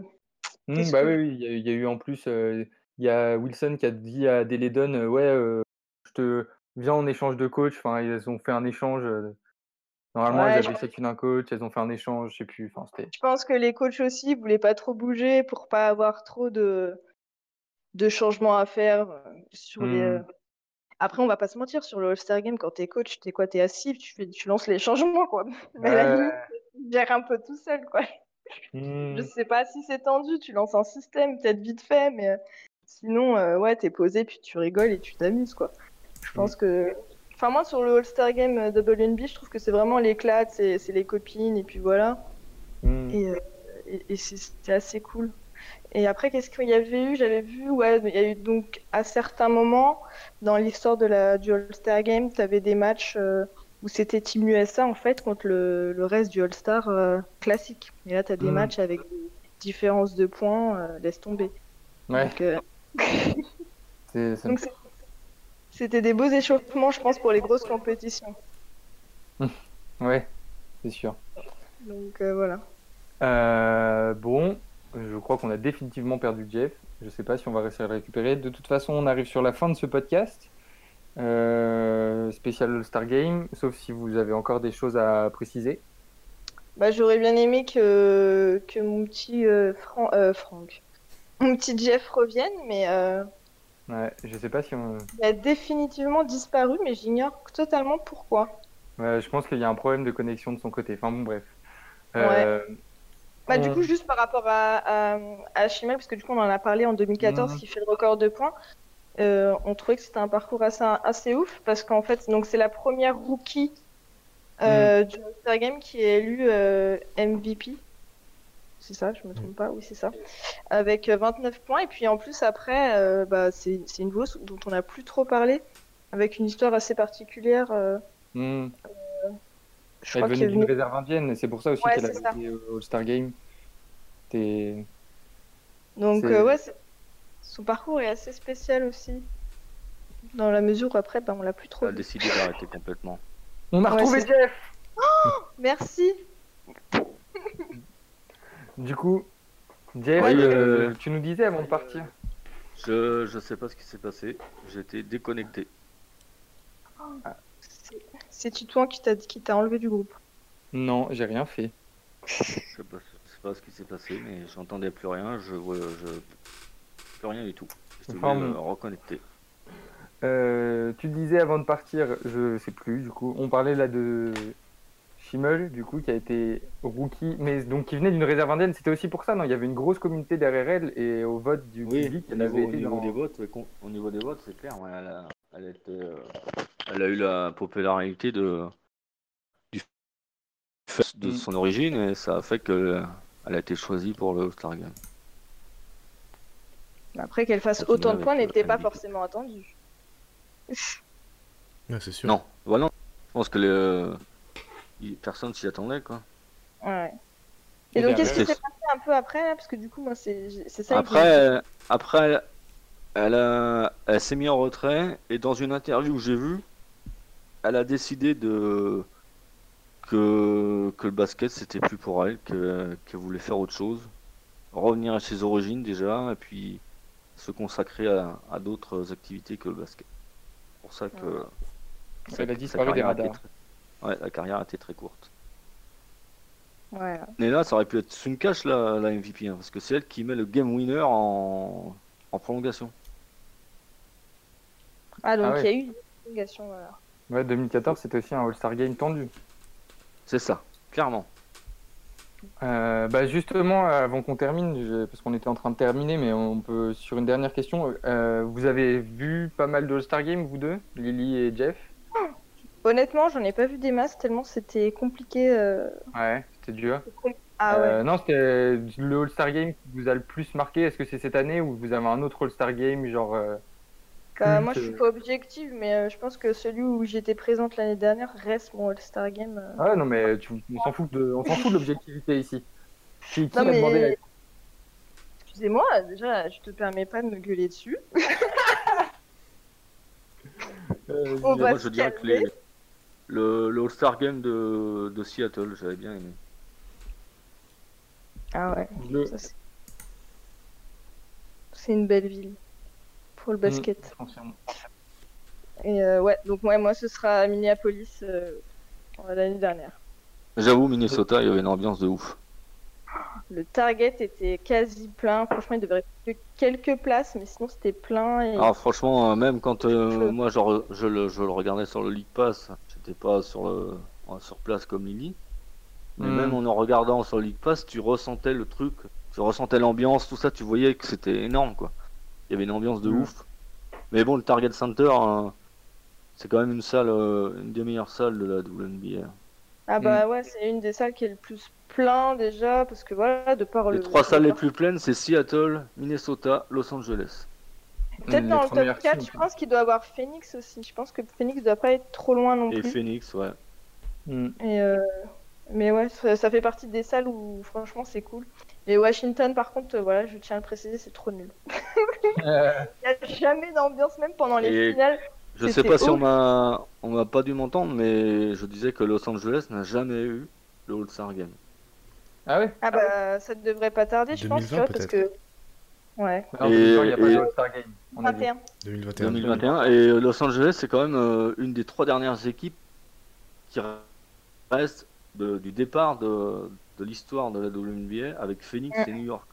qu'est-ce bah que... oui, il y, a eu- il y a eu en plus, il y a Wilson qui a dit à Deledon, ouais, je te viens en échange de coach. Enfin, ils ont fait un échange. Normalement, Ouais, elles avaient chacune un coach, elles ont fait un échange, je sais plus. Enfin, je pense que les coachs aussi voulaient pas trop bouger pour pas avoir trop de, de changements à faire euh, les... euh. Après, on va pas se mentir, sur le All-Star Game, quand t'es coach, t'es quoi? T'es assis, tu fais, tu lances les changements, quoi. Mais à la limite, tu gères un peu tout seul, quoi. Je Mhm. sais pas si c'est tendu, tu lances un système, peut-être vite fait, mais euh, sinon, euh, ouais, t'es posé, puis tu rigoles et tu t'amuses, quoi. Je pense que. Enfin, moi, sur le All-Star Game euh, WNB, je trouve que c'est vraiment l'éclat, c'est les copines, et puis voilà. Et, euh, et, et c'est assez cool. Et après, qu'est-ce qu'il y avait eu? J'avais vu, ouais, il y a eu donc à certains moments dans l'histoire de la, du All-Star Game, tu avais des matchs euh, où c'était Team USA en fait contre le, le reste du All-Star euh, classique. Et là, tu as des Mhm. matchs avec des différences de points, euh, laisse tomber. Ouais, donc c'est- c'était des beaux échauffements, je pense, pour les grosses compétitions. Ouais, c'est sûr. Donc euh, voilà. Euh, bon, je crois qu'on a définitivement perdu Jeff. Je sais pas si on va réussir à le récupérer. De toute façon, on arrive sur la fin de ce podcast. Euh, spécial All-Star Game, sauf si vous avez encore des choses à préciser. Bah, j'aurais bien aimé que, que mon petit Fran- Franck, mon petit Jeff revienne, mais Ouais, je sais pas si on. il a définitivement disparu, mais j'ignore totalement pourquoi. Ouais, je pense qu'il y a un problème de connexion de son côté. Enfin bon, bref. Euh, Bah, du on- coup, juste par rapport à, à, à Chimel, parce que du coup, on en a parlé en 2014, Mhm. qui fait le record de points, euh, on trouvait que c'était un parcours assez, assez ouf, parce qu'en fait, donc c'est la première rookie euh, du All-Star Game qui est élue euh, MVP. C'est ça, je me trompe pas, oui, c'est ça. Avec euh, 29 points, et puis en plus, après, euh, bah, c'est c'est une joueuse dont on n'a plus trop parlé, avec une histoire assez particulière. euh, hmm, je Elle crois venait d'une venait- réserve indienne, et c'est pour ça aussi Ouais, qu'elle a été au All-Star Game. T'es- Donc C'est- euh, ouais, c'est- son parcours est assez spécial aussi, dans la mesure où après, bah, on l'a plus trop Elle a décidé d'arrêter complètement. On a Ouais, retrouvé c'est- Jeff Merci. Du coup, Jeff, Oui, euh, tu nous disais avant de partir. Je, je sais pas ce qui s'est passé. Été déconnecté. C'est- C'est Titouan qui t'a qui t'a enlevé du groupe? Non, j'ai rien fait. Je sais pas, je sais pas ce qui s'est passé, mais j'entendais plus rien. Je vois, je plus rien du tout. J'étais Enfin, obligé de bon. me reconnecter. Euh, tu disais avant de partir, je sais plus, du coup, on parlait là de Schimmel, du coup, qui a été rookie, mais donc qui venait d'une réserve indienne. C'était aussi pour ça, non? Il y avait une grosse communauté derrière elle et au vote du Oui, public, au elle niveau, avait au été niveau dans... des votes, au niveau des votes, c'est clair. ouais, elle, a, elle, a été, euh, elle a eu la popularité de du fait de Mm. son origine et ça a fait que elle a été choisie pour le All-Star Game. Après qu'elle fasse Continue autant de points n'était pas forcément attendu. Ouais, c'est sûr. Non, voilà. Je pense que le, personne s'y attendait quoi. Ouais. Et Et donc qu'est-ce qui s'est passé un peu après là? Parce que du coup, moi, c'est ça. Après, euh, après, elle a, elle s'est mise en retrait et dans une interview que j'ai vue, elle a décidé de que, que le basket c'était plus pour elle, que- qu'elle voulait faire autre chose, revenir à ses origines déjà et puis se consacrer à, à d'autres activités que le basket. C'est pour ça que sa- Elle a disparu des radars. très- Ouais, la carrière a été très courte. Ouais. Mais là, ça aurait pu être Suncash la, la MVP, hein, parce que c'est elle qui met le game winner en, en prolongation. Ah, donc Ah il ouais. y a eu une prolongation, voilà. Ouais, 2014, c'était aussi un All-Star Game tendu. C'est ça, clairement. Euh, bah justement, avant qu'on termine, je- parce qu'on était en train de terminer, mais on peut sur une dernière question. euh, vous avez vu pas mal de All-Star Game, vous deux, Lily et Jeff? Honnêtement, j'en ai pas vu des masses tellement c'était compliqué. euh. Ouais, c'était dur. Ah ouais. Euh, non, c'était le All-Star Game qui vous a le plus marqué. Est-ce que c'est cette année ou vous avez un autre All-Star Game, genre euh, Bah, culte, moi, je suis euh. pas objective, mais euh, je pense que celui où j'étais présente l'année dernière reste mon All-Star Game. euh. Ah ouais, non, mais tu- on s'en fout de, on s'en fout de l'objectivité ici. Qui, qui Non, a demandé mais. Excusez-moi, déjà, je te permets pas de me gueuler dessus. Euh, On va Moi, se je dirais que les- le, le All-Star Game de, de Seattle, j'avais bien aimé. Ah ouais. le- c'est- une belle ville pour le basket. je confirme. Et euh, ouais, donc ouais, moi ce sera à Minneapolis euh, l'année dernière. J'avoue, Minnesota, il y avait une ambiance de ouf. Le Target était quasi plein. Franchement, il devrait rester que quelques places, mais sinon c'était plein. Et... Alors franchement, euh, même quand euh, moi je le, je le regardais sur le League Pass, pas sur, le, sur place comme Lily. Mais Hmm. même en en regardant sur le League Pass, tu ressentais le truc, tu ressentais l'ambiance, tout ça, tu voyais que c'était énorme quoi. Il y avait une ambiance de Hmm. ouf. Mais bon, le Target Center, hein, c'est quand même une salle, euh, une des meilleures salles de la WNBA. Ah bah ouais, c'est une des salles qui est le plus plein déjà, parce que voilà, de par Les le. trois salles les plus pleines, c'est Seattle, Minnesota, Los Angeles. Peut-être dans le top 4, teams. je pense qu'il doit avoir Phoenix aussi. Je pense que Phoenix doit pas être trop loin non Et plus. Phoenix, ouais. Hmm. Et euh, Mais ouais, ça, ça fait partie des salles où franchement c'est cool. Et Washington, par contre, euh, voilà, je tiens à le préciser, c'est trop nul. Euh, Il n'y a jamais d'ambiance, même pendant les Et- finales. Je sais pas si on m'a on m'a pas dû m'entendre, mais je disais que Los Angeles n'a jamais eu le All-Star Game. Ah ouais? Ah bah, ça ne devrait pas tarder, je pense, tu 2020 vois, parce que. Ouais, Non, Et- il n'y a pas et- de All-Star Game. On a dit. 21. 2021. 2021 et Los Angeles c'est quand même euh, une des trois dernières équipes qui reste de- du départ de, de l'histoire de la WNBA avec Phoenix et New York.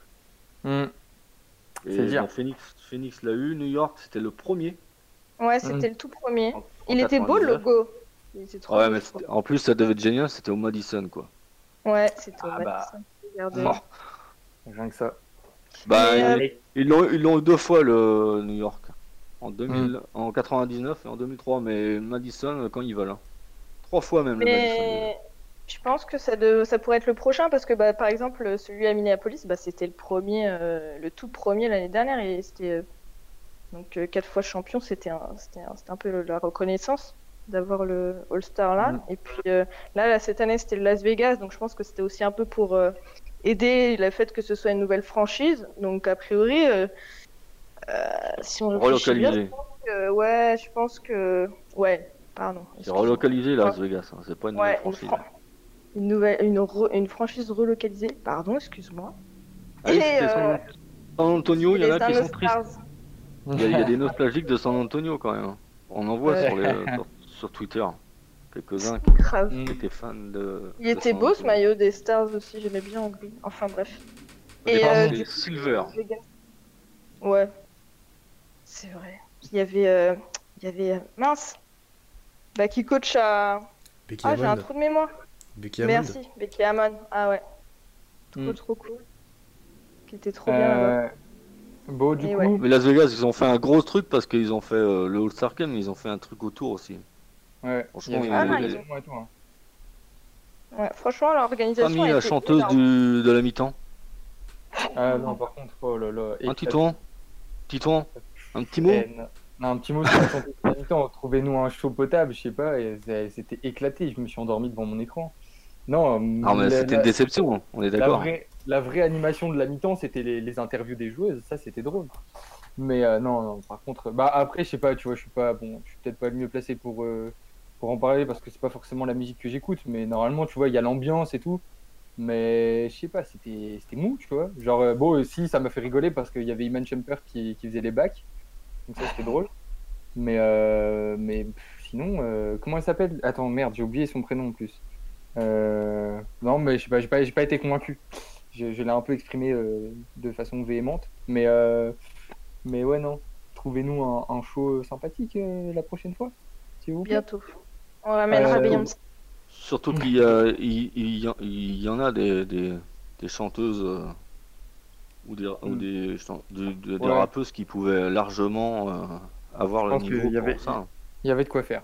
Et C'est dire. bon, Phoenix, Phoenix l'a eu, New York c'était le premier. Ouais, c'était le tout premier. en- en Il était beau le 99. logo. Il était trop Ouais, beau, mais en plus ça devait être génial, c'était au Madison quoi. Ouais, c'était au Ah bah. Madison. Regardez. Bon. Rien que ça. Bah, euh, ils- l'ont ils l'ont eu deux fois le New York. En Mm. 2000, en 99 et en 2003, mais Madison quand ils veulent. hein. Trois fois même le Madison. Mais je pense que ça, de- ça pourrait être le prochain parce que bah, par exemple celui à Minneapolis, bah, c'était le premier, euh, le tout premier l'année dernière et c'était euh, donc euh, quatre fois champion, c'était un, c'était un, c'était un peu la reconnaissance d'avoir le All-Star là. Mm. Et puis euh, là, là, cette année c'était le Las Vegas, donc je pense que c'était aussi un peu pour euh, aider le fait que ce soit une nouvelle franchise. Donc a priori, euh, euh, si on euh, ouais, je pense que ouais, pardon. C'est relocalisé Las Vegas, hein, c'est pas une Ouais, nouvelle une, franchise. fran- une nouvelle, une, re- une franchise relocalisée. Pardon, excuse-moi. Ah oui, Et, c'était San, euh, San Antonio, il y en a qui sont tristes. Il y, a, il y a des nostalgiques de San Antonio quand même. On en voit Ouais. sur, les, sur, sur Twitter. Quelques-uns qui Grave. Étaient fans de. Il de était beau ce maillot des Stars aussi, j'aimais bien en gris. Enfin bref. Et, euh, c'était du coup, Silver. Ouais, c'est vrai. Il y avait, euh, il y avait euh, mince. Bah qui coach à. Becky Ah j'ai un trou de mémoire. Becky Hammond. Merci, Becky Hammond. Ah ouais. Trop Hmm. trop cool. Qui était trop bien là-bas. Bon, du Et coup, ouais. Mais Las Vegas, ils ont fait un gros truc parce qu'ils ont fait euh, le All-Star Game, mais ils ont fait un truc autour aussi. Ouais, Franchement, il y avait il- des ils événements et tout, hein. Ouais, franchement l'organisation. La était chanteuse du, de la mi-temps. Ah non, par contre, oh là là. Un et- Titouan Titouan Un petit mot non. Un petit mot sur la santé de la mi-temps. Trouvez-nous un chaud potable, je sais pas. et C'était éclaté. Je me suis endormi devant mon écran. Non, Ah, mais c'était la- une déception, hein, on est la d'accord. vraie, la vraie animation de la mi-temps, c'était les, les interviews des joueuses. Ça, c'était drôle. Mais euh, non, non, par contre, bah après, je sais pas, tu vois, je suis pas, bon, je suis peut-être pas le mieux placé pour, euh, pour en parler parce que c'est pas forcément la musique que j'écoute. Mais normalement, tu vois, il y a l'ambiance et tout. Mais je sais pas, c'était mou, tu vois. Genre, euh, bon, aussi, ça m'a fait rigoler parce qu'il y avait Iman Shumpert qui, qui faisait les bacs. Donc ça, c'était drôle. Mais, euh, mais sinon, euh, comment elle s'appelle? Attends, merde, j'ai oublié son prénom en plus. Non, mais je sais pas, j'ai pas, pas été convaincu. Je, l'ai un peu exprimé de façon véhémente. Mais, mais ouais, non. Trouvez-nous un, show sympathique la prochaine fois, s'il vous. Bientôt. On ramènera Euh, Beyoncé. Surtout qu'il y, a- il, il y il y en a des, des, des chanteuses euh, ou des, ou Mm. des, chan- des- des- des Ouais. rappeuses qui pouvaient largement euh, avoir le niveau y pour avait- ça. Il y avait de quoi faire.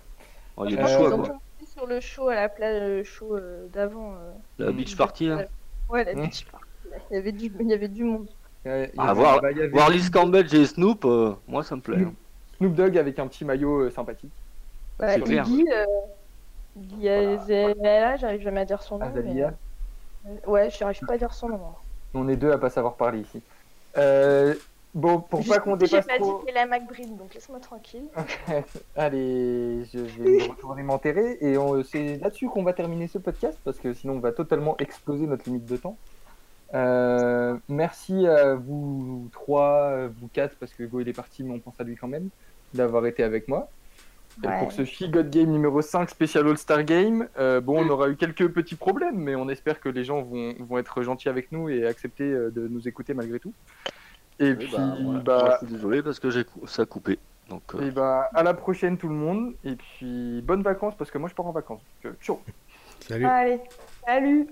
Oh, il y a du choix, quoi. sur le show à la place le show euh, d'avant. euh. La beach party, là. Ouais, la Hmm. beach party. Il y avait du, il y avait du monde. Y Ah, avait- voir, bah, y avait voir Liz Campbell et Snoop, euh, moi ça me plaît. hein. Snoop Dogg avec un petit maillot euh, sympathique. Ouais, C'est clair. Iggy, euh, Azalea, j'arrive jamais à dire son nom. Azalea. mais, euh, Ouais, j'arrive pas à dire son nom. hein. On est deux à pas savoir parler ici. Euh, bon, pour pas qu'on dépasse pas trop. dit qu'elle a McBride, donc laisse-moi tranquille. Allez, je vais me retourner m'enterrer et on- c'est là-dessus qu'on va terminer ce podcast parce que sinon on va totalement exploser notre limite de temps. Euh, merci à vous trois, vous quatre, parce que Go il est parti, mais on pense à lui quand même, d'avoir été avec moi. Et Ouais. pour ce She God Game numéro 5 spécial All-Star Game, euh, bon, on aura eu quelques petits problèmes, mais on espère que les gens vont, vont être gentils avec nous et accepter euh, de nous écouter malgré tout. Et Oui, puis, bah, bah, moi, je suis désolé parce que j'ai cou- ça a coupé. Donc, euh, et bah, à la prochaine tout le monde. Et puis, bonnes vacances parce que moi je pars en vacances. Donc, ciao Salut. Allez, salut